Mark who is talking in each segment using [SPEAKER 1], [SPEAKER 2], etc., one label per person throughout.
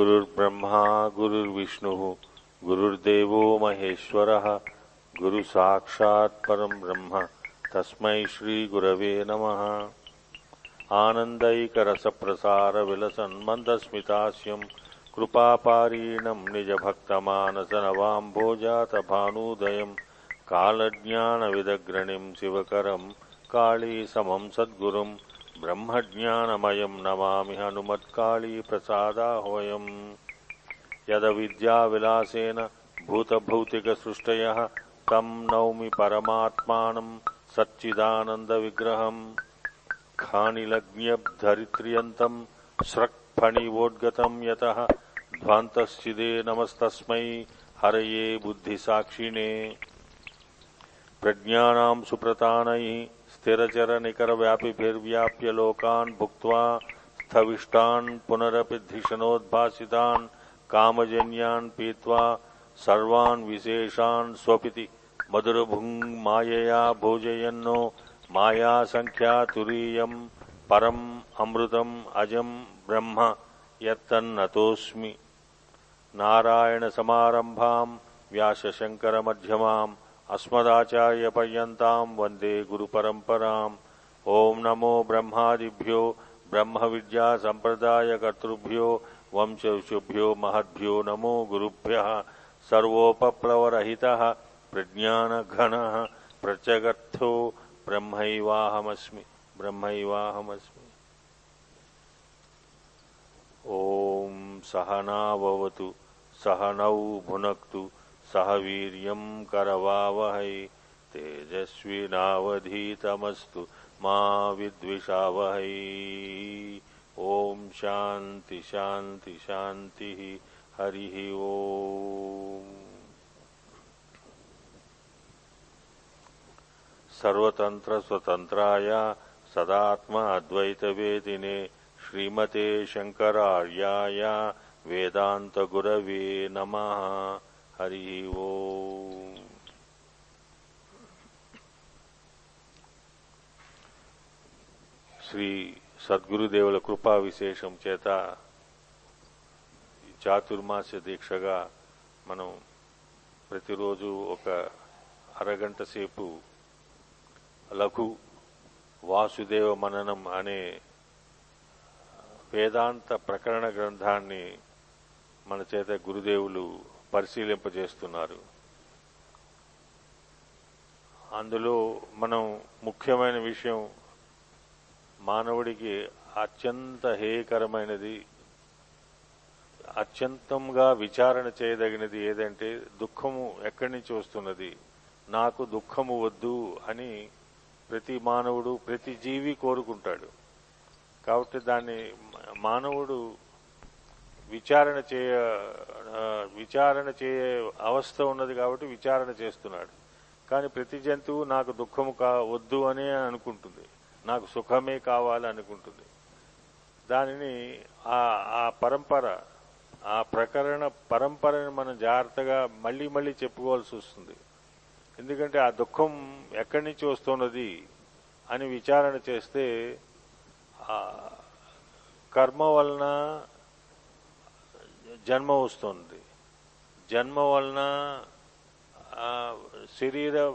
[SPEAKER 1] गुरुर्ब्रह्मा, गुरुर्विष्णुः, गुरुर्देवो महेश्वरः, गुरुसाक्षात् परम् ब्रह्म, तस्मै श्रीगुरवे नमः। आनन्दैकरसप्रसारविलसन्मन्दस्मितास्यम् कृपापारीणम् निजभक्तमानसनवाम्भोजातभानुदयम् कालज्ञानविदग्रणिम् शिवकरम् काळी समम् सद्गुरुम् ब्रह्मज्ञानमयं नमामि हनुमत्कालीप्रसादाहोऽयम् यदविद्याविलासेन भूतभौतिकसृष्टयः, तं नौमि परमात्मानं सच्चिदानन्दविग्रहम्। खानिलज्ञब्धरित्र्यन्तं स्रक्फणिवोद्गतं यतः ध्वान्तश्चिदे नमस्तस्मै हरये बुद्धिसाक्षिणे। प्रज्ञानां सुप्रतानैः स्थिरचर निकर व्यापिभिर्व्याप्य लोकान् भुक्त्वा स्थविष्टान् पुनरपि धिषणोद्भासितान् कामजन्यान् पीत्वा सर्वान् विशेषान् स्वपिति। मधुरभुङ् मायया भोजयन्नो। मायासङ्ख्यातुरीयम् परम् अमृतम्, अजम् ब्रह्म। यत्तन्नतोऽस्मि। नारायणसमारम्भाम्, व्यासशङ्करमध्यमाम्। अस्मदाचार्यपर्यता वंदे गुरुपरंपरा ओं नमो ब्रह्मादिभ्यो, ब्रह्मविद्यासम्प्रदायकर्तृभ्यो, वंशऋषिभ्यो, महद्भ्यो नमो गुरुभ्यः। प्रज्ञान घन प्रचगर्थो ब्रह्मैवाहमस्मि ब्रह्मैवाहमस्मि। सहनावतु सहनौ भुनक्तु सह वीर्यम् करवावहै तेजस्विनावधीतमस्तु मा विद्विषावहै। ॐ शान्ति शान्ति शान्तिः हरिः ओ सर्वतन्त्रस्वतन्त्राय सदात्मा अद्वैतवेदिने श्रीमते शङ्करार्याय वेदान्तगुरवे नमः। సదాత్మ అద్వైతవేదినే హరి శ్రీ సద్గురుదేవుల కృపా విశేషం చేత ఈ చాతుర్మాస దీక్షగా మనం ప్రతిరోజు ఒక అరగంట సేపు లఘు వాసుదేవ మననం అనే వేదాంత ప్రకరణ గ్రంథాన్ని మన చేత గురుదేవులు పరిశీలింపజేస్తున్నారు. అందులో మనం ముఖ్యమైన విషయం మానవుడికి అత్యంత హేయకరమైనది అత్యంతంగా విచారణ చేయదగినది ఏదంటే దుఃఖము ఎక్కడి నుంచి వస్తున్నది నాకు దుఃఖము వద్దు అని ప్రతి మానవుడు ప్రతి జీవి కోరుకుంటాడు. కాబట్టి దాన్ని మానవుడు విచారణ చేయ విచారణ చేయ అవస్థ ఉన్నది కాబట్టి విచారణ చేస్తున్నాడు. కానీ ప్రతి జంతువు నాకు దుఃఖము కా వద్దు అనే అనుకుంటుంది. నాకు సుఖమే కావాలి అనుకుంటుంది. దానిని ఆ ఆ పరంపర ఆ ప్రకరణ పరంపరని మనం జాగ్రత్తగా మళ్ళీ మళ్ళీ చెప్పుకోవాల్సి వస్తుంది. ఎందుకంటే ఆ దుఃఖం ఎక్కడి నుంచి వస్తున్నది అని విచారణ చేస్తే కర్మ వలన జన్మ వస్తుంది. జన్మ వలన శరీర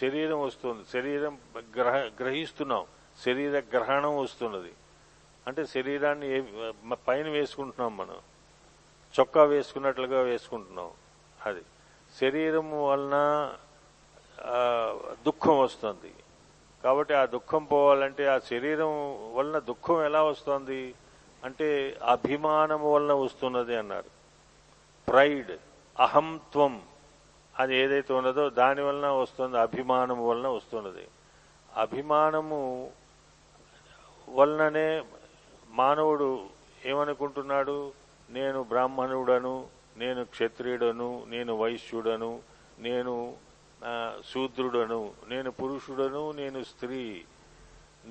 [SPEAKER 1] శరీరం వస్తుంది. శరీరం గ్రహ గ్రహిస్తున్నాం. శరీర గ్రహణం వస్తున్నది. అంటే శరీరాన్ని పైన వేసుకుంటున్నాం మనం. చొక్కా వేసుకున్నట్లుగా వేసుకుంటున్నాం. అది. శరీరం వలన దుఃఖం వస్తుంది. కాబట్టి ఆ దుఃఖం పోవాలంటే ఆ శరీరం వలన దుఃఖం ఎలా వస్తుంది? అంటే అభిమానం వలన వస్తున్నది అన్నారు. ప్రైడ్ అహంత్వం అది ఏదైతే ఉన్నదో దాని వలన వస్తుంది అభిమానం వలన వస్తున్నది. అభిమానము వలననే మానవుడు ఏమనుకుంటున్నాడు? నేను బ్రాహ్మణుడను నేను క్షత్రియుడను నేను వైశ్యుడను నేను శూద్రుడను నేను పురుషుడను నేను స్త్రీ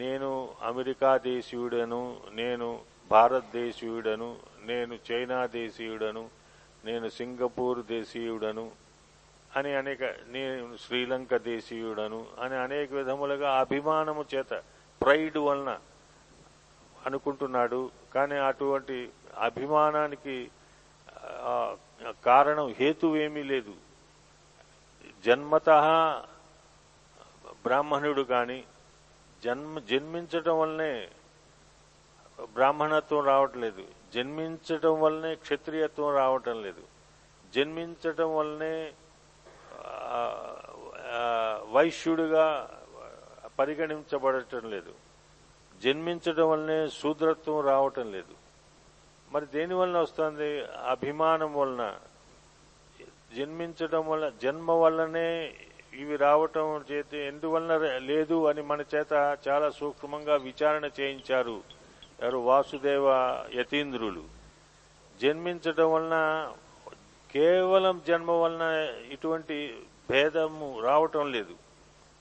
[SPEAKER 1] నేను అమెరికా దేశీయుడను నేను భారతదేశీయుడను నేను చైనా దేశీయుడను నేను సింగపూర్ దేశీయుడను అని అనేక నేను శ్రీలంక దేశీయుడను అని అనేక విధములుగా అభిమానము చేత ప్రైడ్ వలన అనుకుంటున్నాడు. కానీ అటువంటి అభిమానానికి కారణం హేతువేమీ లేదు. జన్మత బ్రాహ్మణుడు కానీ జన్మ జన్మించటం వల్లనే బ్రాహ్మణత్వం రావట్లేదు. జన్మించటం వల్లనే క్షత్రియత్వం రావటం లేదు. జన్మించటం వల్లనే వైశ్యుడిగా పరిగణించబడటం లేదు. జన్మించడం వల్లనే శూద్రత్వం రావటం లేదు. మరి దేని వలన వస్తుంది? అభిమానం వలన. జన్మించడం వల్ల జన్మ వల్లనే ఇవి రావటం చేతి ఎందువలన లేదు అని మన చేత చాలా సూక్ష్మంగా విచారణ చేయించారు. ఎవరు వాసుదేవ యతీంద్రులు. జన్మించడం వలన కేవలం జన్మ వలన ఇటువంటి భేదము రావటం లేదు.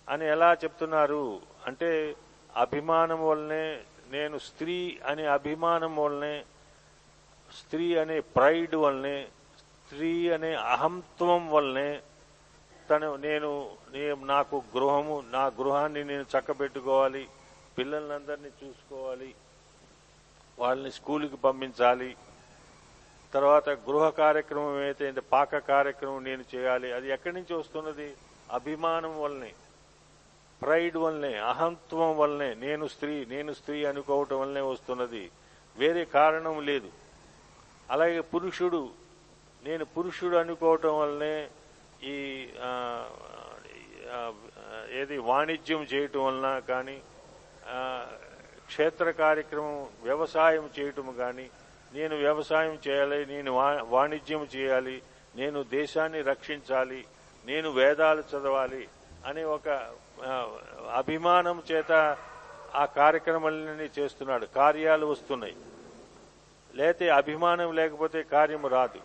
[SPEAKER 1] అని ఎలా చెప్తున్నారు? అంటే అభిమానం వల్లనే నేను స్త్రీ అనే అభిమానం వల్లనే స్త్రీ అనే ప్రైడ్ వల్లనే స్త్రీ అనే అహంత్వం వల్లనే తను నేను నాకు గృహము నా గృహాన్ని నేను చక్కబెట్టుకోవాలి పిల్లలందరినీ చూసుకోవాలి వాళ్ళని స్కూల్కి పంపించాలి. తర్వాత గృహ కార్యక్రమం ఏదైతే పాక కార్యక్రమం నేను చేయాలి. అది ఎక్కడి నుంచి వస్తున్నది? అభిమానం వల్లనే ప్రైడ్ వల్లనే అహంత్వం వల్లనే నేను స్త్రీ నేను స్త్రీ అనుకోవటం వల్లనే వస్తున్నది. వేరే కారణం లేదు. అలాగే పురుషుడు నేను పురుషుడు అనుకోవటం వల్లనే ఈ ఏది వాణిజ్యం చేయటం వలన కానీ క్షేత్ర కార్యక్రమం వ్యవసాయం చేయటం కానీ నేను వ్యవసాయం చేయాలి నేను వా- వాణిజ్యం చేయాలి నేను దేశాన్ని రక్షించాలి నేను వేదాలు చదవాలి అనే ఒక అభిమానం చేత ఆ కార్యక్రమాలన్నీ చేస్తున్నాడు. కార్యాలు వస్తున్నాయి. లేతే అభిమానం లేకపోతే కార్యము రాదు.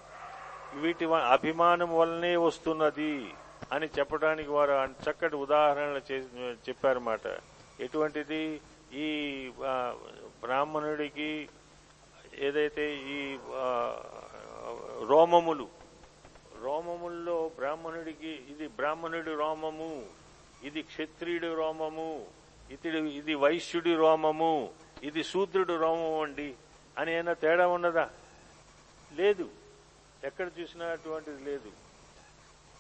[SPEAKER 1] వీటి వ- అభిమానం వల్లనే వస్తున్నది అని చెప్పడానికి వారు చక్కటి ఉదాహరణలు చెప్పారన్నమాట. ఎటువంటిది? ఈ బ్రాహ్మణుడికి ఏదైతే ఈ రోమములు రోమముల్లో బ్రాహ్మణుడికి ఇది బ్రాహ్మణుడి రోమము ఇది క్షత్రియుడి రోమము ఇతడు ఇది వైశ్యుడి రోమము ఇది శూద్రుడు రోమము అండి. అని ఏమైనా తేడా ఉన్నదా? లేదు. ఎక్కడ చూసినా అటువంటిది లేదు.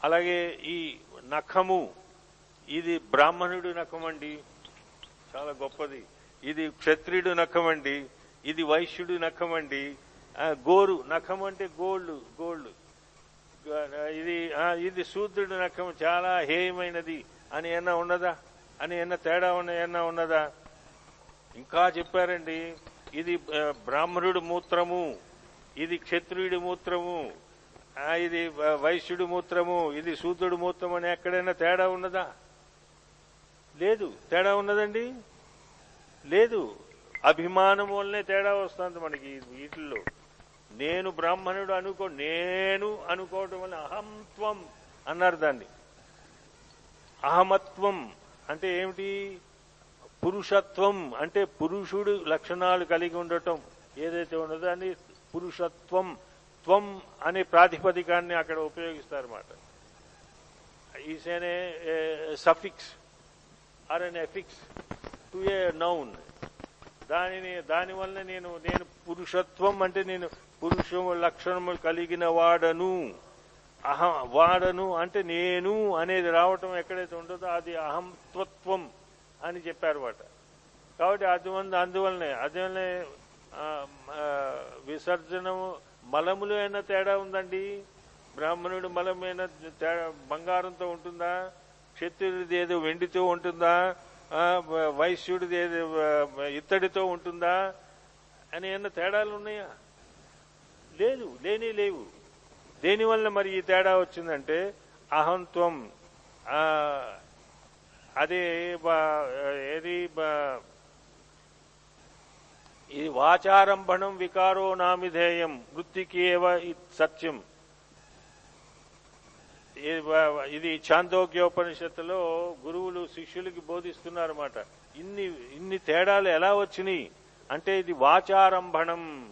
[SPEAKER 1] అలాగే ఈ నఖము ఇది బ్రాహ్మణుడి నఖం అండి చాలా గొప్పది. ఇది క్షత్రియుడు నఖమండి ఇది వైశ్యుడు నఖమండి గోరు నఖం అంటే గోల్డ్ గోల్డ్ ఇది ఇది శూద్రుడు నఖం చాలా హేయమైనది. అని ఏమన్నా ఉన్నదా? అని ఏమన్నా తేడా ఉన్న ఏమన్నా ఉన్నదా? ఇంకా చెప్పారండి ఇది బ్రాహ్మణుడు మూత్రము ఇది క్షత్రియుడి మూత్రము ఇది వైశ్యుడి మూత్రము ఇది శూద్రుడి మూత్రం అని ఎక్కడైనా తేడా ఉన్నదా? లేదు తేడా ఉన్నదండి? లేదు అభిమానం వల్లనే తేడా వస్తుంది మనకి వీటిల్లో. నేను బ్రాహ్మణుడు అనుకో నేను అనుకోవటం వల్ల అహంత్వం అన్నారు దాన్ని. అహమత్వం అంటే ఏమిటి? పురుషత్వం అంటే పురుషుడు లక్షణాలు కలిగి ఉండటం. ఏదైతే ఉన్నదో అని పురుషత్వం త్వం అనే ప్రాతిపదికాన్ని అక్కడ ఉపయోగిస్తారన్నమాట. ఈసేనే suffix. Or an affix to a noun దానిని దానివల్ల నేను నేను పురుషత్వం అంటే నేను పురుష లక్షణము కలిగిన వాడను. అహ వాడను అంటే నేను అనేది రావటం ఎక్కడైతే ఉండదో అది అహంత్వత్వం అని చెప్పారు వాట కాబట్టి అందువల్ల అందువల్లనే అందువల్లనే విసర్జనము మలములు అయినా తేడా ఉందండి? బ్రాహ్మణుడు మలం అయినా తేడా బంగారంతో ఉంటుందా? క్షత్రియుడిది ఏదో వెండితో ఉంటుందా? వైశ్యుడిది ఏదో ఇత్తడితో ఉంటుందా? అని ఏమన్నా తేడాలు ఉన్నాయా? లేదు లేని లేవు. దేనివల్ల మరి ఈ తేడా వచ్చిందంటే అహంత్వం. ఆ, అదే ఏది ఇది వాచారంభణం వికారో నామిధేయం వృత్తికి ఏవ ఇ- సత్యం. ఇది చాందోగ్యోపనిషత్తులో గురువులు శిష్యులకి బోధిస్తున్నారన్నమాట. ఇన్ని ఇన్ని తేడాలు ఎలా వచ్చినాయి? అంటే ఇది వాచారంభణం.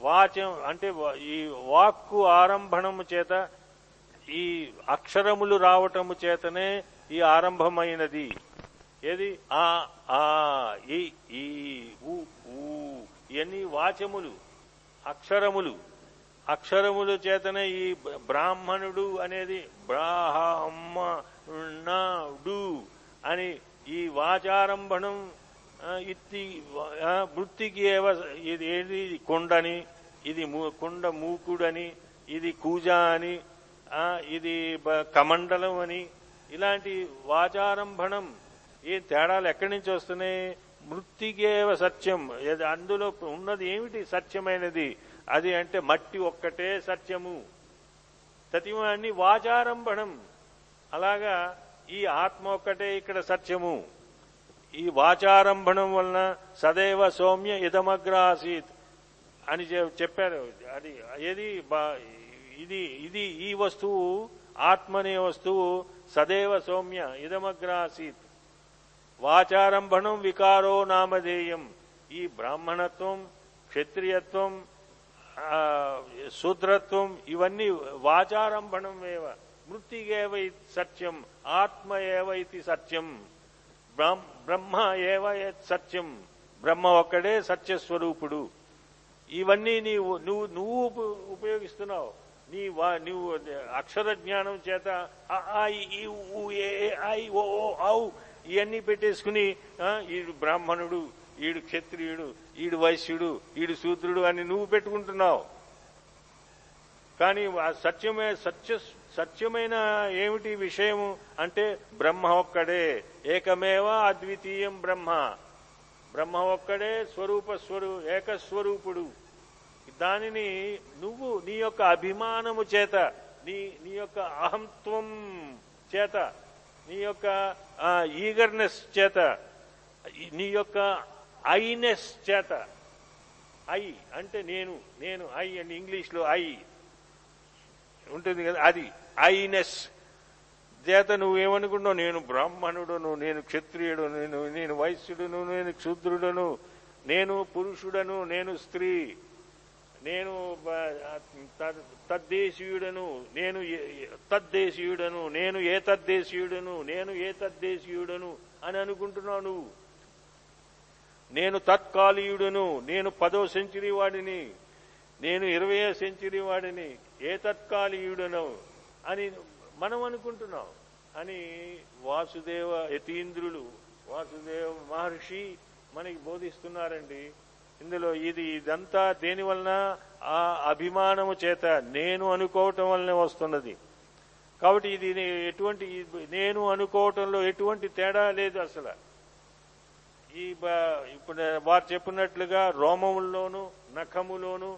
[SPEAKER 1] వాచం అంటే ఈ వాక్కు ఆరంభణము చేత ఈ అక్షరములు రావటము చేతనే ఈ ఆరంభమైనది. ఏది? ఆ ఆ ఈ ఈ ఊ ఇవన్నీ వాచములు? అక్షరములు. అక్షరముల చేతనే ఈ బ్రాహ్మణుడు అనేది బ్రాహ్మణుడు అని ఈ వాచారంభణం ఇత్తి వృత్తికి ఏవ ఇది ఏది? కొండని ఇది మూ- కొండ మూకుడని ఇది కూజ అని ఇది బ- కమండలం అని. ఇలాంటి వాచారంభణం ఈ తేడాలు ఎక్కడి నుంచి వస్తున్నాయి? మృత్తికేవ సత్యం. అందులో ఉన్నది ఏమిటి సత్యమైనది? అది అంటే మట్టి ఒక్కటే సత్యము. సత్యమాన్ని వాచారంభణం. అలాగా ఈ ఆత్మ ఒక్కటే ఇక్కడ సత్యము. ఈ వాచారంభణం వలన సదైవ సౌమ్య ఇదమగ్రాసీత్ అని చె- చెప్పారు. అది ఏది ఇది ఇది ఈ వస్తువు ఆత్మనే వస్తువు సదైవ సౌమ్య ఇదమగ్రాసీత్. వాచారంభణం వికారో నామధేయం. ఈ బ్రాహ్మణత్వం క్షత్రియత్వం శూద్రత్వం ఇవన్నీ వాచారంభణం ఏవ. సత్యం ఆత్మ ఏవ ఇది సత్యం బ్రహ్మ- బ్రహ్మ ఏవ సత్యం బ్రహ్మ ఒక్కడే సత్యస్వరూపుడు. ఇవన్నీ నీవు నువ్వు నువ్వు ఉపయోగిస్తున్నావు. నీ వా నువ్వు అక్షర జ్ఞానం చేత ఈ, ఐ ఓ ఓ, ఇవన్నీ పెట్టేసుకుని ఈ బ్రాహ్మణుడు ఈడు క్షత్రియుడు ఈడు వైశ్యుడు ఈడు శూద్రుడు అని నువ్వు పెట్టుకుంటున్నావు. కానీ ఆ సత్యమే సత్య సత్యమైన ఏమిటి విషయము అంటే బ్రహ్మ ఒక్కడే ఏకమేవ అద్వితీయం బ్రహ్మ. బ్రహ్మ ఒక్కడే స్వరూప స్వరూ ఏకస్వరూపుడు. దానిని నువ్వు నీ యొక్క అభిమానము చేత నీ నీ యొక్క అహంత్వం చేత నీ యొక్క ఈగర్నెస్ చేత నీ యొక్క ఐనెస్ చేత ఐ అంటే నేను నేను ఐ అండ్ ఇంగ్లీష్లో ఐ. ఉంటుంది కదా అది. ఐనెస్. చేత నువ్వేమనుకున్నావు నేను బ్రాహ్మణుడును నేను క్షత్రియుడు నేను నేను వైశ్యుడును నేను క్షుద్రుడను నేను పురుషుడను నేను స్త్రీ నేను తద్దేశీయుడను నేను ఏ- తద్దేశీయుడను నేను ఏ తద్దేశీయుడను నేను ఏ తద్దేశీయుడను అని అనుకుంటున్నావు నువ్వు? నేను తత్కాలీయుడును నేను పదో సెంచరీ వాడిని నేను ఇరవయో సెంచరీ వాడిని ఏ తత్కాలీయుడను అని మనం అనుకుంటున్నాం. అని వాసుదేవ యతీంద్రులు వాసుదేవ మహర్షి మనకి బోధిస్తున్నారండి. ఇందులో ఇది ఇదంతా దేని వలన? ఆ అభిమానము చేత నేను అనుకోవటం వలన వస్తున్నది. కాబట్టి ఇది ఎటువంటి నేను అనుకోవటంలో ఎటువంటి తేడా లేదు అసలు. ఈ ఇప్పుడు వారు చెప్పినట్లుగా రోమముల్లోను నఖములోను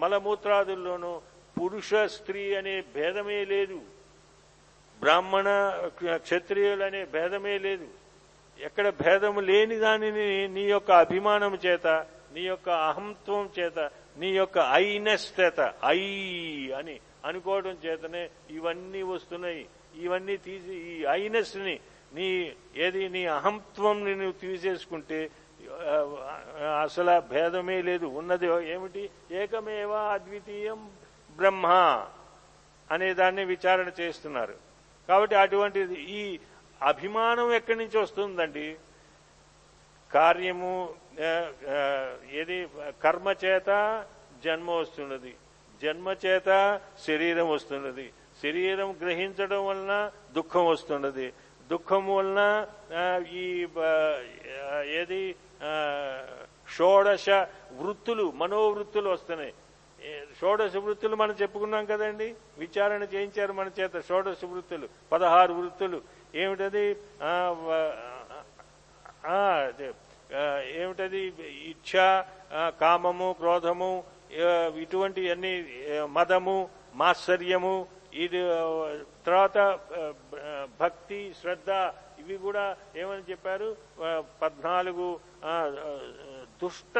[SPEAKER 1] మలమూత్రాదుల్లోనూ పురుష స్త్రీ అనే భేదమే లేదు. బ్రాహ్మణ క్షత్రియులు అనే భేదమే లేదు. ఎక్కడ భేదము లేని దానిని నీ యొక్క అభిమానం చేత నీ యొక్క అహంత్వం చేత నీ యొక్క ఐనెస్ చేత ఐ అని అనుకోవడం చేతనే ఇవన్నీ వస్తున్నాయి. ఇవన్నీ తీసి ఈ ఐనెస్ని నీ ఏది నీ అహంత్వం నువ్వు తీసేసుకుంటే అసలు భేదమే లేదు. ఉన్నది ఏమిటి? ఏకమేవ అద్వితీయం బ్రహ్మ అనే దాన్ని విచారణ చేస్తున్నారు. కాబట్టి అటువంటి ఈ అభిమానం ఎక్కడి నుంచి వస్తుందండి? కార్యము ఏది? కర్మ చేత జన్మ వస్తున్నది. జన్మ చేత శరీరం వస్తున్నది. శరీరం గ్రహించడం వలన దుఃఖం వస్తున్నది. దుఃఖం వలన ఈ ఏది షోడశ వృత్తులు మనోవృత్తులు వస్తున్నాయి. షోడశ వృత్తులు మనం చెప్పుకున్నాం కదండి? విచారణ చేయించారు మన చేత షోడశ వృత్తులు పదహారు వృత్తులు. ఏమిటది? ఏమిటది? ఇచ్ఛ కామము క్రోధము ఇటువంటివన్నీ ఇటువంటి అన్ని మదము మాత్సర్యము ఇది తర్వాత భక్తి శ్రద్ధ ఇవి కూడా ఏమని చెప్పారు? పద్నాలుగు దుష్ట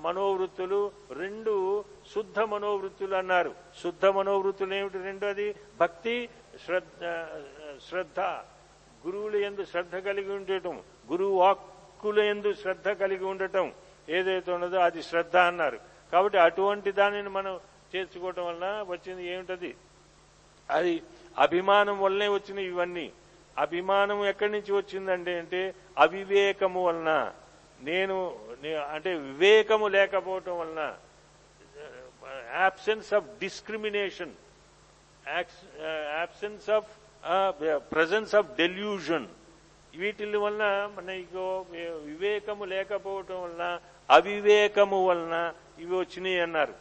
[SPEAKER 1] మనోవృత్తులు రెండు శుద్ధ మనోవృత్తులు అన్నారు. శుద్ధ మనోవృత్తులు ఏమిటి రెండు అది? భక్తి శ్రద్ధ శ్రద్ధ. గురువుల ఎందు శ్రద్ధ కలిగి ఉండటం. గురువు వాక్కులు ఎందు శ్రద్ధ కలిగి ఉండటం. ఏదైతే ఉన్నదో అది శ్రద్ధ అన్నారు. కాబట్టి అటువంటి దానిని మనం చేర్చుకోవటం వలన వచ్చింది ఏమిటది? అది అభిమానం వల్లనే వచ్చిన ఇవన్నీ. అభిమానం ఎక్కడి నుంచి వచ్చిందండి అంటే అవివేకము వలన. నేను అంటే వివేకము లేకపోవటం వలన absence of discrimination absence of presence of delusion వీటి వలన మనకు వివేకము లేకపోవటం వలన అవివేకము వలన ఇవి వచ్చినాయి అన్నారు.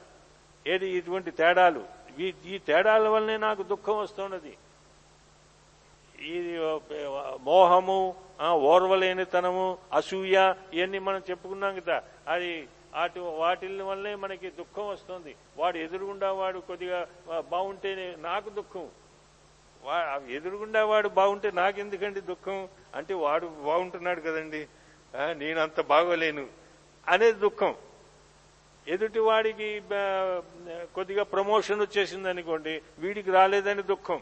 [SPEAKER 1] ఏది? ఇటువంటి తేడాలు. ఈ- ఈ తేడాల వల్లనే నాకు దుఃఖం వస్తున్నది. ఇది మోహము ఓర్వలేనితనము అసూయ ఇవన్నీ మనం చెప్పుకున్నాం కదా. అది అటు వాటి వల్లే మనకి దుఃఖం వస్తుంది. వాడు ఎదురుగుండా వాడు కొద్దిగా బాగుంటేనే నాకు దుఃఖం. వా ఎదురుగుండా వాడు బాగుంటే నాకెందుకండి దుఃఖం? అంటే వాడు బాగుంటున్నాడు కదండి. నేనంత నేను అంత బాగోలేను. అనేది దుఃఖం. ఎదుటి వాడికి కొద్దిగా ప్రమోషన్ వచ్చేసింది అనుకోండి వీడికి రాలేదని దుఃఖం.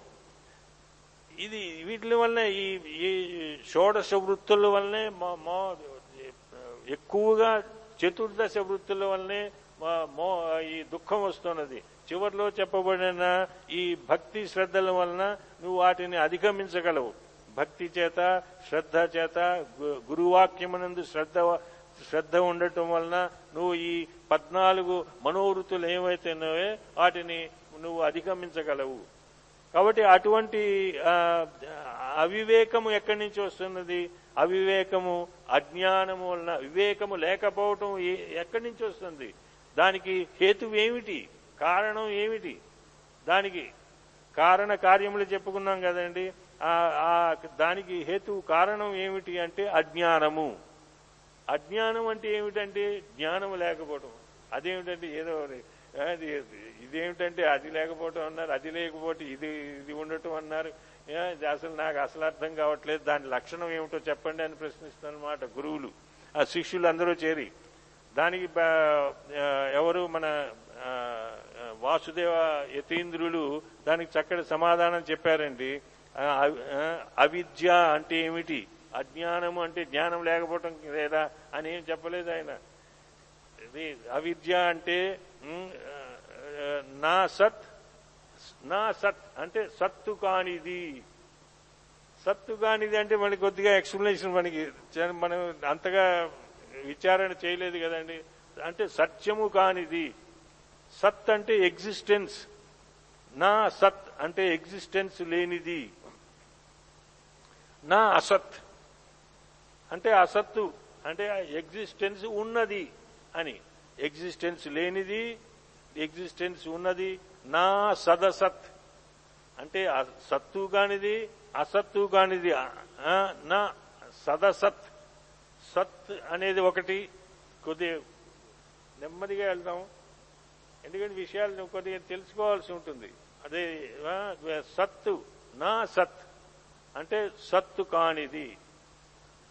[SPEAKER 1] ఇది వీటి వల్లనే ఈ ఈ షోడశ వృత్తుల వల్లనే మా- ఎక్కువగా చతుర్దశ వృత్తుల వల్లనే మా- మో ఈ దుఃఖం వస్తున్నది. చివరిలో చెప్పబడిన ఈ భక్తి శ్రద్ధల వలన నువ్వు వాటిని అధిగమించగలవు. భక్తి చేత శ్రద్ధ చేత గు- గురువాక్యమునందు శ్రద్ధ శ్రద్ధ ఉండటం వలన నువ్వు ఈ పద్నాలుగు మనోవృత్తులు ఏవైతే వాటిని నువ్వు అధిగమించగలవు. కాబట్టి అటువంటి అవివేకము ఎక్కడి నుంచి వస్తున్నది? అవివేకము అజ్ఞానము వలన వివేకము లేకపోవటం ఎక్కడి నుంచి వస్తుంది? దానికి హేతువు ఏమిటి? కారణం ఏమిటి? దానికి కారణ కార్యములు చెప్పుకున్నాం కదండి. దానికి హేతు కారణం ఏమిటి అంటే అజ్ఞానము. అజ్ఞానం అంటే ఏమిటంటే జ్ఞానం లేకపోవటం. అదేమిటంటే ఏదో ఇది ఇదేమిటంటే అది లేకపోవటం అన్నారు అది లేకపోతే ఇది ఇది ఉండటం అన్నారు. అసలు నాకు అసలు అర్థం కావట్లేదు. దాని లక్షణం ఏమిటో చెప్పండి అని ప్రశ్నిస్తున్నమాట గురువులు. ఆ శిష్యులు అందరూ చేరి. దానికి ఎవరు మన వాసుదేవ యతీంద్రులు దానికి చక్కటి సమాధానం చెప్పారండి. అవిద్య అంటే ఏమిటి? అజ్ఞానము అంటే జ్ఞానం లేకపోవటం లేదా అని ఏం చెప్పలేదు ఆయన. అవిద్య అంటే నా సత్ నా సత్ అంటే సత్తు కానిది. సత్తు కానిది అంటే మనకి కొద్దిగా ఎక్స్ప్లెనేషన్ మనకి మనం అంతగా విచారణ చేయలేదు కదండి. అంటే సత్యము కానిది. సత్ అంటే ఎగ్జిస్టెన్స్. నా సత్ అంటే ఎగ్జిస్టెన్స్ లేనిది. నా అసత్. అంటే అసత్తు అంటే ఎగ్జిస్టెన్స్ ఉన్నది అని. ఎగ్జిస్టెన్స్ లేనిది ఎగ్జిస్టెన్స్ ఉన్నది నా సదసత్. అంటే సత్తు కానిది అసత్తు కానిది నా సదసత్. సత్ అనేది ఒకటి. కొద్దిగా నెమ్మదిగా వెళ్దాం. ఎందుకంటే విషయాలు కొద్దిగా తెలుసుకోవాల్సి ఉంటుంది. అదే సత్తు నా సత్. అంటే సత్తు కానిది.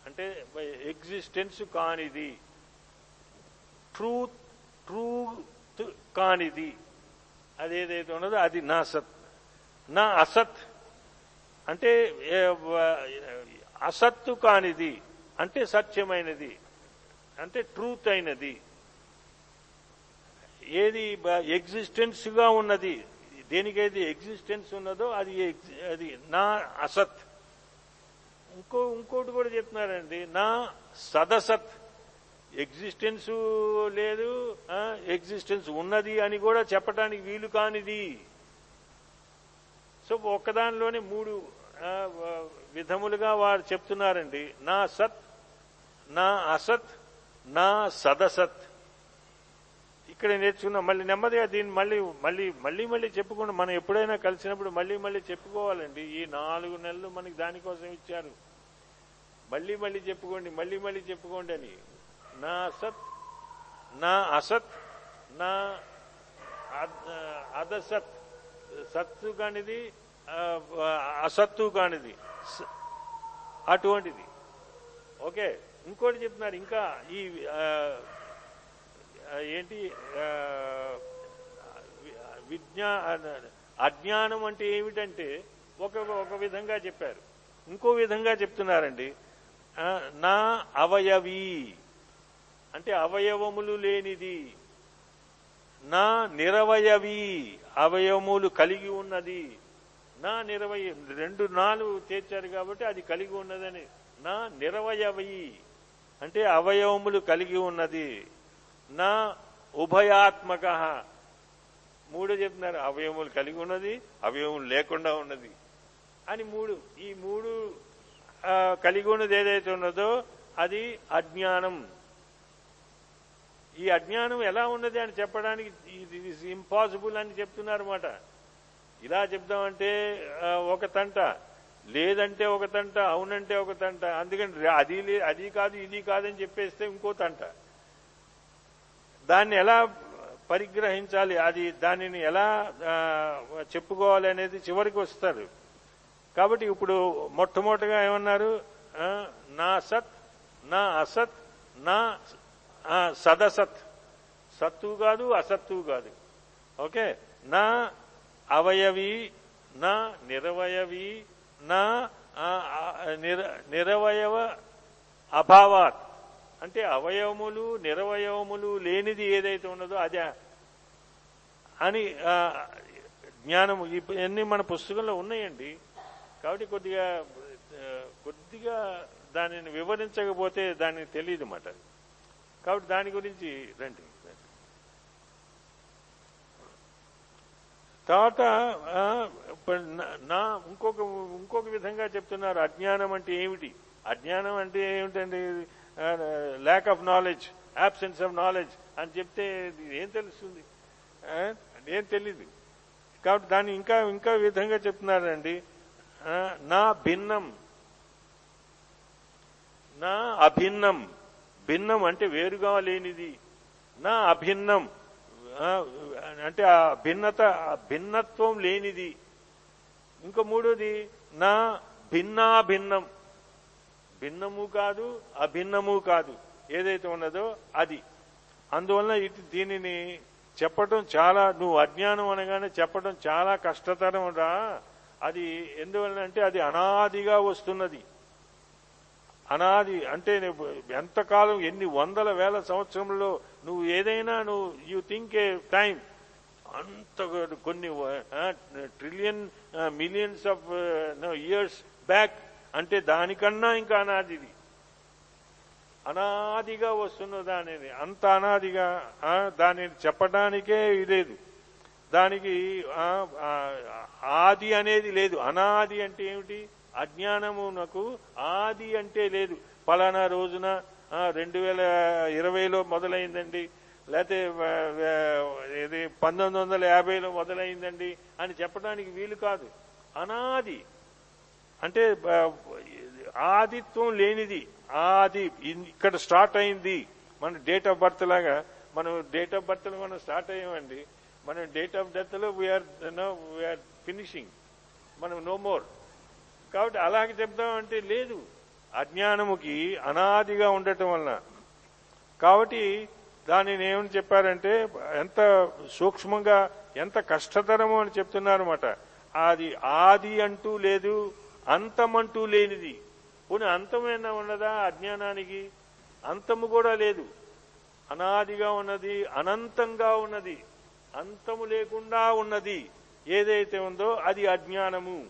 [SPEAKER 1] అంటే ఎగ్జిస్టెన్స్ కానిది. ట్రూత్ ట్రూత్ కానిది. అదేదైతే ఉన్నదో అది నా సత్. నా అసత్. అంటే అసత్తు కానిది. అంటే సత్యమైనది. అంటే ట్రూత్ అయినది. ఏది ఎగ్జిస్టెన్స్గా ఉన్నది. దేనికైతే ఎగ్జిస్టెన్స్ ఉన్నదో అది ఎగ్జి- అది నా అసత్. ఇంకో ఇంకోటి కూడా చెప్తున్నారండి నా సదసత్ ఎగ్జిస్టెన్స్ లేదు ఎగ్జిస్టెన్స్ ఉన్నది అని కూడా చెప్పడానికి వీలు కానిది. సో ఒక్కదానిలోనే మూడు విధములుగా వారు చెప్తున్నారండి. నా సత్ నా అసత్ నా సదసత్. ఇక్కడ నేర్చుకున్నాం. మళ్ళీ నెమ్మదిగా దీన్ని మళ్ళీ మళ్ళీ మళ్ళీ మళ్ళీ చెప్పుకోండి మనం ఎప్పుడైనా కలిసినప్పుడు మళ్ళీ మళ్ళీ చెప్పుకోవాలండి. ఈ నాలుగు నెలలు మనకి దానికోసం ఇచ్చారు. మళ్ళీ మళ్ళీ చెప్పుకోండి మళ్ళీ మళ్ళీ చెప్పుకోండి అని. నా అసత్ నా అసత్ నా అద్- అదసత్ సత్తు కానిది అసత్తు కానిది స- అటువంటిది. ఓకే? ఇంకోటి చెప్తున్నారు. ఇంకా ఈ ఏంటి విజ్ఞా అజ్ఞానం అంటే ఏమిటంటే ఒక ఒక విధంగా చెప్పారు. ఇంకో విధంగా చెప్తున్నారండి. నా అవయవి. అంటే అవయవములు లేనిది. నా నిరవయవి. అవయవములు కలిగి ఉన్నది. నా నిరవయ రెండు నాలుగు చేర్చారు కాబట్టి అది కలిగి ఉన్నదని. నా నిరవయవి. అంటే అవయవములు కలిగి ఉన్నది. నా ఉభయాత్మక. మూడు చెప్తున్నారు అవయవములు కలిగి ఉన్నది అవయవములు లేకుండా ఉన్నది. అని మూడు ఈ మూడు కలిగి ఉన్నది ఏదైతే ఉన్నదో అది అజ్ఞానం. ఈ అజ్ఞానం ఎలా ఉన్నది అని చెప్పడానికి ఇది ఇంపాసిబుల్ అని చెప్తున్నారు మాట ఇలా చెప్దామంటే ఒక తంట. లేదంటే ఒక తంట అవునంటే ఒక తంట. అందుకని అది లే- అది కాదు ఇది కాదని చెప్పేస్తే ఇంకో తంట. దాన్ని ఎలా పరిగ్రహించాలి? అది దానిని ఎలా చెప్పుకోవాలి అనేది చివరికి వస్తారు కాబట్టి ఇప్పుడు మొట్టమొదటిగా ఏమన్నారు? నా సత్ నా అసత్ నా సదసత్. సత్తు కాదు అసత్తు కాదు. ఓకే? నా అవయవి నా నిరవయవి నా నిర- నిరవయవ అభావాత్. అంటే అవయవములు నిరవయవములు లేనిది ఏదైతే ఉన్నదో అదే అని జ్ఞానము. ఇవన్నీ మన పుస్తకంలో ఉన్నాయండి. కాబట్టి కొద్దిగా కొద్దిగా దానిని వివరించకపోతే దానికి తెలియదు మాట. కాబట్టి దాని గురించి రండి. తర్వాత ఇప్పుడు నా- నా ఇంకొక ఇంకొక విధంగా చెప్తున్నారు. అజ్ఞానం అంటే ఏమిటి? అజ్ఞానం అంటే ఏమిటండి? Lack of knowledge absence of knowledge అని చెప్తే ఏం తెలుస్తుంది? ఏం తెలీదు. కాబట్టి దాన్ని ఇంకా ఇంకా విధంగా చెప్తున్నారండి. నా భిన్నం. నా అభిన్నం. భిన్నం అంటే వేరుగా లేనిది. నా అభిన్నం. అంటే ఆ భిన్నత భిన్నత్వం లేనిది. ఇంకో మూడోది నా భిన్నాభిన్నం. భిన్నము కాదు అభిన్నము కాదు. ఏదైతే ఉన్నదో అది. అందువలన ఇది దీనిని చెప్పటం చాలా నువ్వు అజ్ఞానం అనగానే చెప్పటం చాలా కష్టతరం రా. అది ఎందువలన అంటే అది అనాదిగా వస్తున్నది. అనాది అంటే ఎంతకాలం ఎన్ని వందల వేల సంవత్సరంలో నువ్వు ఏదైనా నువ్వు యూ థింక్ ఏ టైం అంత కొన్ని trillion millions of years back అంటే దానికన్నా ఇంకా అనాదిది. అనాదిగా వస్తున్న దానిని అంత అనాదిగా దానిని చెప్పడానికే లేదు. దానికి ఆది అనేది లేదు. అనాది అంటే ఏమిటి? అజ్ఞానమునకు ఆది అంటే లేదు. పలానా రోజున రెండు వేల ఇరవైలో మొదలైందండి. లేకపోతే ఇది పంతొమ్మిది వందల యాభైలో మొదలైందండి అని చెప్పడానికి వీలు కాదు. అనాది. అంటే ఆదిత్వం లేనిది ఆది ఇక్కడ స్టార్ట్ అయింది మన డేట్ ఆఫ్ బర్త్ లాగా మనం డేట్ ఆఫ్ బర్త్లో మనం స్టార్ట్ అయ్యామండి మనం date of డెత్లో we are we are finishing మనం నో మోర్ కాబట్టి అలాగే చెప్దామంటే లేదు అజ్ఞానముకి అనాదిగా ఉండటం వలన. కాబట్టి దానిని ఏమని చెప్పారంటే ఎంత సూక్ష్మంగా ఎంత కష్టతరము అని చెప్తున్నారన్నమాట. అది ఆది అంటూ లేదు అంతమంటూ లేనిది. పోనీ అంతమైనా ఉన్నదా అజ్ఞానానికి? అంతము కూడా లేదు. అనాదిగా ఉన్నది అనంతంగా ఉన్నది. అంతము లేకుండా ఉన్నది. ఏదైతే ఉందో అది అజ్ఞానము.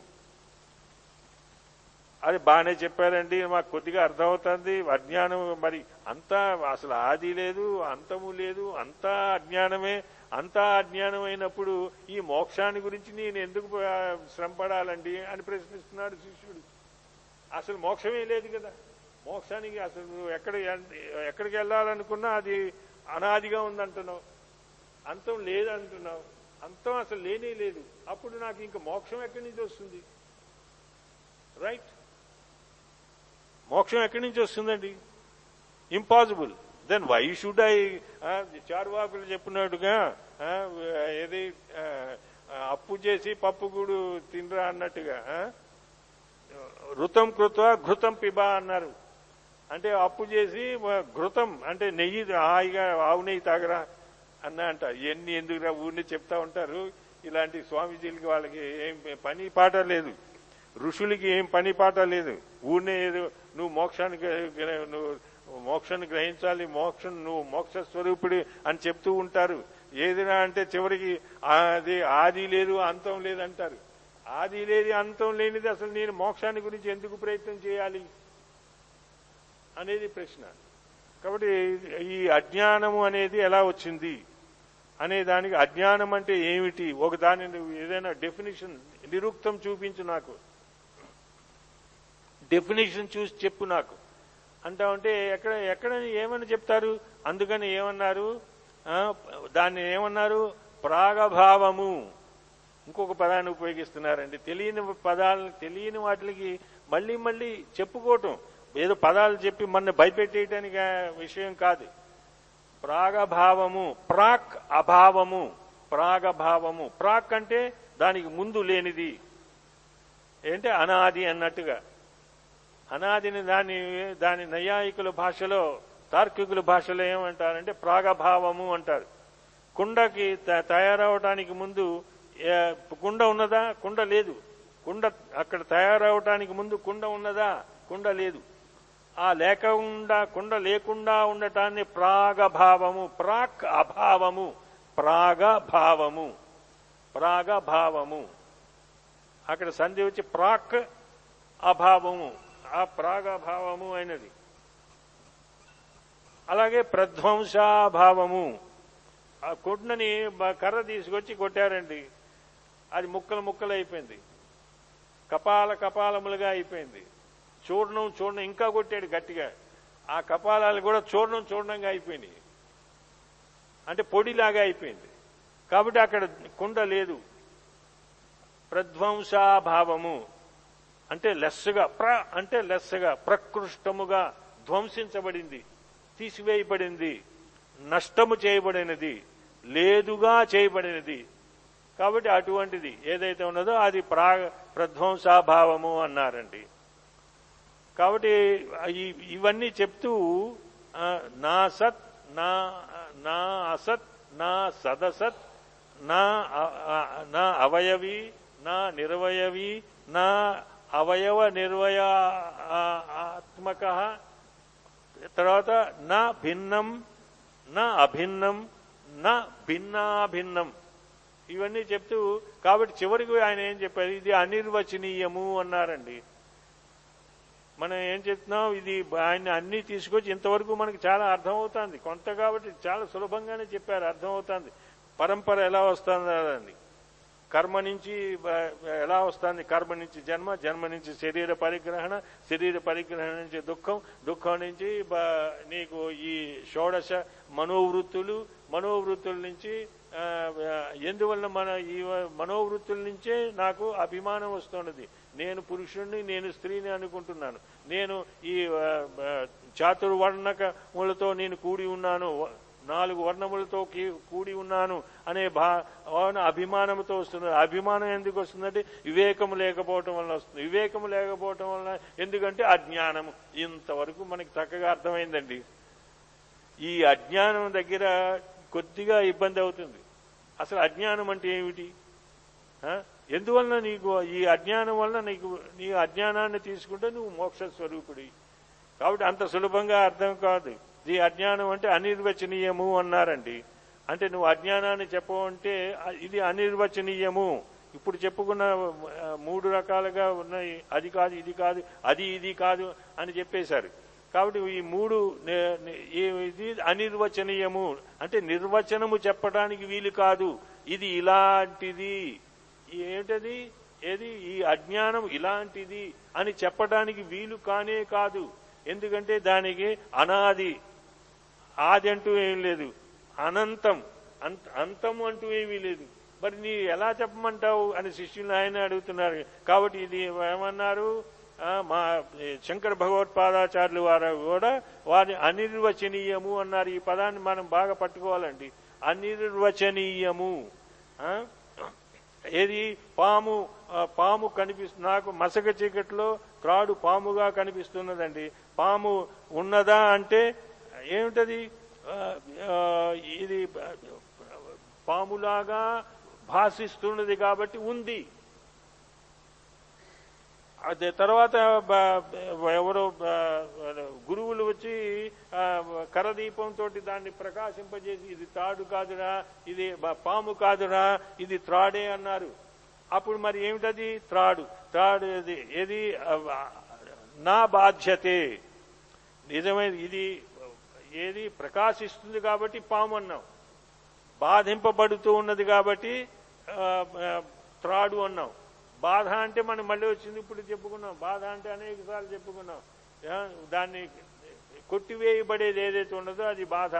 [SPEAKER 1] అది బాగానే చెప్పారండి. మాకు కొద్దిగా అర్థమవుతుంది. అజ్ఞానం మరి అంతా అసలు ఆది లేదు అంతము లేదు అంతా అజ్ఞానమే. అంతా అజ్ఞానం అయినప్పుడు ఈ మోక్షాన్ని గురించి నేను ఎందుకు శ్రమపడాలండి శ్రమ పడాలండి అని ప్రశ్నిస్తున్నాడు శిష్యుడు. అసలు మోక్షమే లేదు కదా. మోక్షానికి అసలు నువ్వు ఎక్కడ ఎక్కడికి వెళ్ళాలనుకున్నా అది అనాదిగా ఉందంటున్నావు. అంతం లేదంటున్నావు. అంతం అసలు లేనే లేదు. అప్పుడు నాకు ఇంకా మోక్షం ఎక్కడి నుంచి వస్తుంది? రైట్. మోక్షం ఎక్కడి నుంచి వస్తుందండి? Impossible. Then why should I చార్వాకులు చెప్పినట్టుగా ఏది అప్పు చేసి పప్పు గూడు తినరా అన్నట్టుగా ఘృతం కృత్వ ఘృతం పిబా అన్నారు. అంటే అప్పు చేసి ఘృతం అంటే నెయ్యి హాయిగా ఆవు నెయ్యి తాగరా అన్న అంట. ఎన్ని ఎందుకురా ఊరిని చెప్తా ఉంటారు? ఇలాంటి స్వామీజీలకి వాళ్ళకి ఏం పని పాట లేదు. ఋషులకి ఏం పని పాట లేదు. ఊరినే ఏదో నువ్వు మోక్షానికి నువ్వు మోక్షాన్ని గ్రహించాలి మోక్షం నువ్వు మోక్ష స్వరూపుడి అని చెప్తూ ఉంటారు. ఏదైనా అంటే చివరికి అది ఆది లేదు అంతం లేదు అంటారు. ఆది లేదు అంతం లేనిది అసలు నేను మోక్షాన్ని గురించి ఎందుకు ప్రయత్నం చేయాలి అనేది ప్రశ్న. కాబట్టి ఈ అజ్ఞానము అనేది ఎలా వచ్చింది అనే దానికి అజ్ఞానం అంటే ఏమిటి? ఒక దాని ఏదైనా డెఫినేషన్ నిరుక్తం చూపించు నాకు. డెఫినేషన్ చూసి చెప్పు నాకు. అంటామంటే ఎక్కడ ఎక్కడ ఏమని చెప్తారు? అందుకని ఏమన్నారు? దాన్ని ఏమన్నారు? ప్రాగభావము. ఇంకొక పదాన్ని ఉపయోగిస్తున్నారండి. తెలియని పదాలను తెలియని వాటికి మళ్ళీ మళ్ళీ చెప్పుకోవటం. ఏదో పదాలు చెప్పి మన భయపెట్టేయటానికి విషయం కాదు. ప్రాగభావము. ప్రాక్ అభావము. ప్రాగభావము. ప్రాక్ అంటే దానికి ముందు లేనిది. ఏంటి? అనాది అన్నట్టుగా. అనాదిని దాని దాని నైయాయికుల భాషలో తార్కికుల భాషలో ఏమంటారంటే ప్రాగభావము అంటారు. కుండకి తయారవటానికి ముందు కుండ ఉన్నదా? కుండ లేదు. కుండ అక్కడ తయారవటానికి ముందు కుండ ఉన్నదా? కుండ లేదు. ఆ లేకుండా కుండ లేకుండా ఉండటాన్ని ప్రాగభావము ప్రాక్ అభావము ప్రాగభావము ప్రాగభావము. అక్కడ సంధి వచ్చి ప్రాక్ అభావము ఆ ప్రాగభావము అయినది. అలాగే ప్రధ్వంసాభావము. ఆ కుండని కర్ర తీసుకొచ్చి కొట్టారండి. అది ముక్కలు ముక్కలు అయిపోయింది. కపాల కపాలములుగా అయిపోయింది. చూర్ణం చూర్ణం ఇంకా కొట్టాడు గట్టిగా. ఆ కపాలాలు కూడా చూర్ణం చూర్ణంగా అయిపోయినాయి. అంటే పొడిలాగా అయిపోయింది. కాబట్టి అక్కడ కుండ లేదు. ప్రధ్వంసాభావము. అంటే లెస్సుగా ప్ర అంటే లెస్సుగా ప్రకృష్టముగా ధ్వంసించబడింది. తీసివేయబడింది నష్టము చేయబడినది లేదుగా చేయబడినది. కాబట్టి అటువంటిది ఏదైతే ఉన్నదో అది ప్రా ప్రధ్వంసాభావము అన్నారండి. కాబట్టి ఇవన్నీ చెప్తూ నా సత్ నా నా అసత్ నా సదసత్ నా నా అవయవి నా నిర్వయవి నా అవయవ నిర్వయ ఆత్మక తర్వాత నా భిన్నం నా అభిన్నం నా భిన్నాభిన్నం. ఇవన్నీ చెప్తూ కాబట్టి చివరికి ఆయన ఏం చెప్పారు? ఇది అనిర్వచనీయము అన్నారండి. మనం ఏం చెప్తున్నాం? ఇది ఆయన అన్ని తీసుకొచ్చి ఇంతవరకు మనకి చాలా అర్థమవుతుంది. కొంత కాబట్టి చాలా సులభంగానే చెప్పారు అర్థమవుతుంది. పరంపర ఎలా వస్తుందని కర్మ నుంచి ఎలా వస్తుంది కర్మ నుంచి జన్మ జన్మ నుంచి శరీర పరిగ్రహణ శరీర పరిగ్రహణ నుంచి దుఃఖం దుఃఖం నుంచి నీకు ఈ షోడశ మనోవృత్తులు మనోవృత్తుల నుంచి ఎందువలన ఎందువల్ల మన ఈ మనోవృత్తుల నుంచే నాకు అభిమానం వస్తున్నది. నేను పురుషుణ్ణి నేను స్త్రీని అనుకుంటున్నాను. నేను ఈ చాతుర్వర్ణకములతో నేను కూడి ఉన్నాను. నాలుగు వర్ణములతో కూడి ఉన్నాను అనే భా భావన అభిమానంతో వస్తుంది. అభిమానం ఎందుకు వస్తుందంటే వివేకము లేకపోవటం వల్ల వస్తుంది. వివేకము లేకపోవటం వల్ల ఎందుకంటే అజ్ఞానము ఇంతవరకు మనకి చక్కగా అర్థమైందండి. ఈ అజ్ఞానం దగ్గర కొద్దిగా ఇబ్బంది అవుతుంది. అసలు అజ్ఞానం అంటే ఏమిటి? ఎందువలన నీకు ఈ అజ్ఞానం వల్ల నీకు నీ అజ్ఞానాన్ని తీసుకుంటే నువ్వు మోక్ష స్వరూపుడి కాబట్టి అంత సులభంగా అర్థం కాదు. ది అజ్ఞానం అంటే అనిర్వచనీయము అన్నారండి. అంటే నువ్వు అజ్ఞానాన్ని చెప్పవంటే ఇది అనిర్వచనీయము. ఇప్పుడు చెప్పుకున్న మూడు రకాలుగా ఉన్నాయి. అది కాదు ఇది కాదు అది ఇది కాదు అని చెప్పేశారు. కాబట్టి ఈ మూడు ఇది అనిర్వచనీయము. అంటే నిర్వచనము చెప్పడానికి వీలు కాదు. ఇది ఇలాంటిది. ఏంటది ఏది? ఈ అజ్ఞానం ఇలాంటిది అని చెప్పడానికి వీలు కానే కాదు. ఎందుకంటే దానికి అనాది ఆది అంటూ ఏం లేదు. అనంతం. అంత అంతం అంటూ ఏమీ లేదు. మరి నీ ఎలా చెప్పమంటావు అని శిష్యులు ఆయన అడుగుతున్నారు. కాబట్టి ఇది ఏమన్నారు? మా శంకర భగవత్పాదాచార్యులు వారు కూడా వారి అనిర్వచనీయము అన్నారు. ఈ పదాన్ని మనం బాగా పట్టుకోవాలండి. అనిర్వచనీయము. ఏది? పాము పాము కనిపిస్తుంది నాకు మసక చీకట్లో త్రాడు పాముగా కనిపిస్తున్నదండి. పాము ఉన్నదా అంటే ఏమిటది? ఇది పాములాగా భాషిస్తున్నది కాబట్టి ఉంది. అదే తర్వాత ఎవరో గురువులు వచ్చి కరదీపంతో దాన్ని ప్రకాశింపజేసి ఇది తాడు కాదురా ఇది పాము కాదురా ఇది త్రాడే అన్నారు. అప్పుడు మరి ఏమిటది? త్రాడు. త్రాడు ఇది ఏది? నా బాధ్యతే. నిజమైన ఇది ఏది ప్రకాశిస్తుంది కాబట్టి పాము అన్నాం బాధింపబడుతూ ఉన్నది కాబట్టి త్రాడు అన్నాం బాధ అంటే మనం మళ్ళీ వచ్చింది ఇప్పుడు చెప్పుకున్నాం. బాధ అంటే అనేక సార్లు చెప్పుకున్నాం. దాన్ని కొట్టివేయబడేది ఏదైతే ఉన్నదో అది బాధ.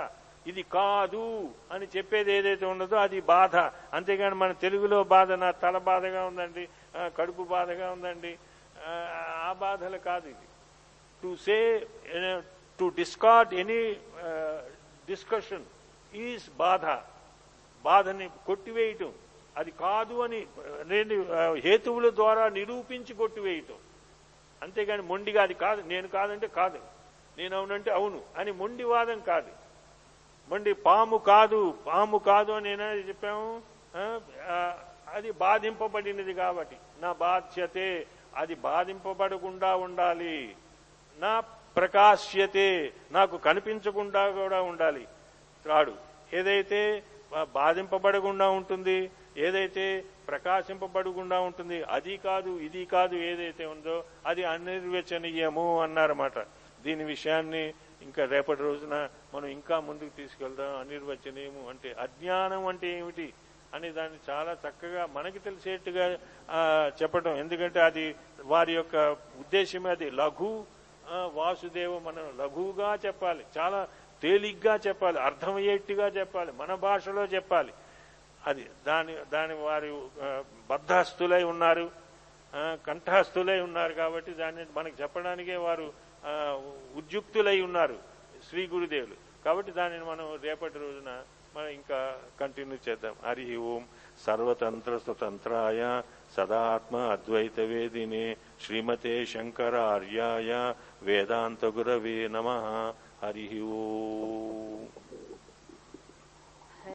[SPEAKER 1] ఇది కాదు అని చెప్పేది ఏదైతే ఉన్నదో అది బాధ. అంతేగాని మన తెలుగులో బాధ నా తల బాధగా ఉందండి కడుపు బాధగా ఉందండి ఆ బాధలు కాదు ఇది. To say to discard any discussion is బాధ బాధని కొట్టివేయటం అది కాదు అని నేను హేతువుల ద్వారా నిరూపించి కొట్టివేయటం అంతేగాని మొండిగా అది కాదు నేను కాదంటే కాదు నేను అవునంటే అవును అని మొండి వాదం కాదు మొండి పాము కాదు పాము కాదు అని నేను చెప్పాము అది బాధింపబడినది కాబట్టి నా బాధ్యతే అది బాధింపబడకుండా ఉండాలి నా ప్రకాశ్యతే. నాకు కనిపించకుండా కూడా ఉండాలి. త్రాడు ఏదైతే బాధింపబడకుండా ఉంటుంది ఏదైతే ప్రకాశింపబడకుండా ఉంటుంది అది కాదు ఇది కాదు ఏదైతే ఉందో అది అనిర్వచనీయము అన్నారన్నమాట దీని విషయాన్ని ఇంకా రేపటి రోజున మనం ఇంకా ముందుకు తీసుకెళ్దాం. అనిర్వచనీయము అంటే అజ్ఞానం అంటే ఏమిటి అని దాన్ని చాలా చక్కగా మనకి తెలిసేట్టుగా చెప్పడం ఎందుకంటే అది వారి యొక్క ఉద్దేశమే అది. లఘు వాసుదేవ మనం లఘువుగా చెప్పాలి చాలా తేలిగ్గా చెప్పాలి అర్థమయ్యేట్టుగా చెప్పాలి మన భాషలో చెప్పాలి. అది దాని దాని వారి బద్ధాస్తులై ఉన్నారు కంఠాస్తులై ఉన్నారు కాబట్టి దాన్ని మనకు చెప్పడానికే వారు ఉద్యుక్తులై ఉన్నారు శ్రీ గురుదేవులు. కాబట్టి దానిని మనం రేపటి రోజున మనం ఇంకా కంటిన్యూ చేద్దాం. హరి ఓం సర్వతంత్ర స్వతంత్రాయ సదాత్మ అద్వైత వేదినే శ్రీమతే శంకరార్యాయ వేదాంత గురవే నమ హరి ఓం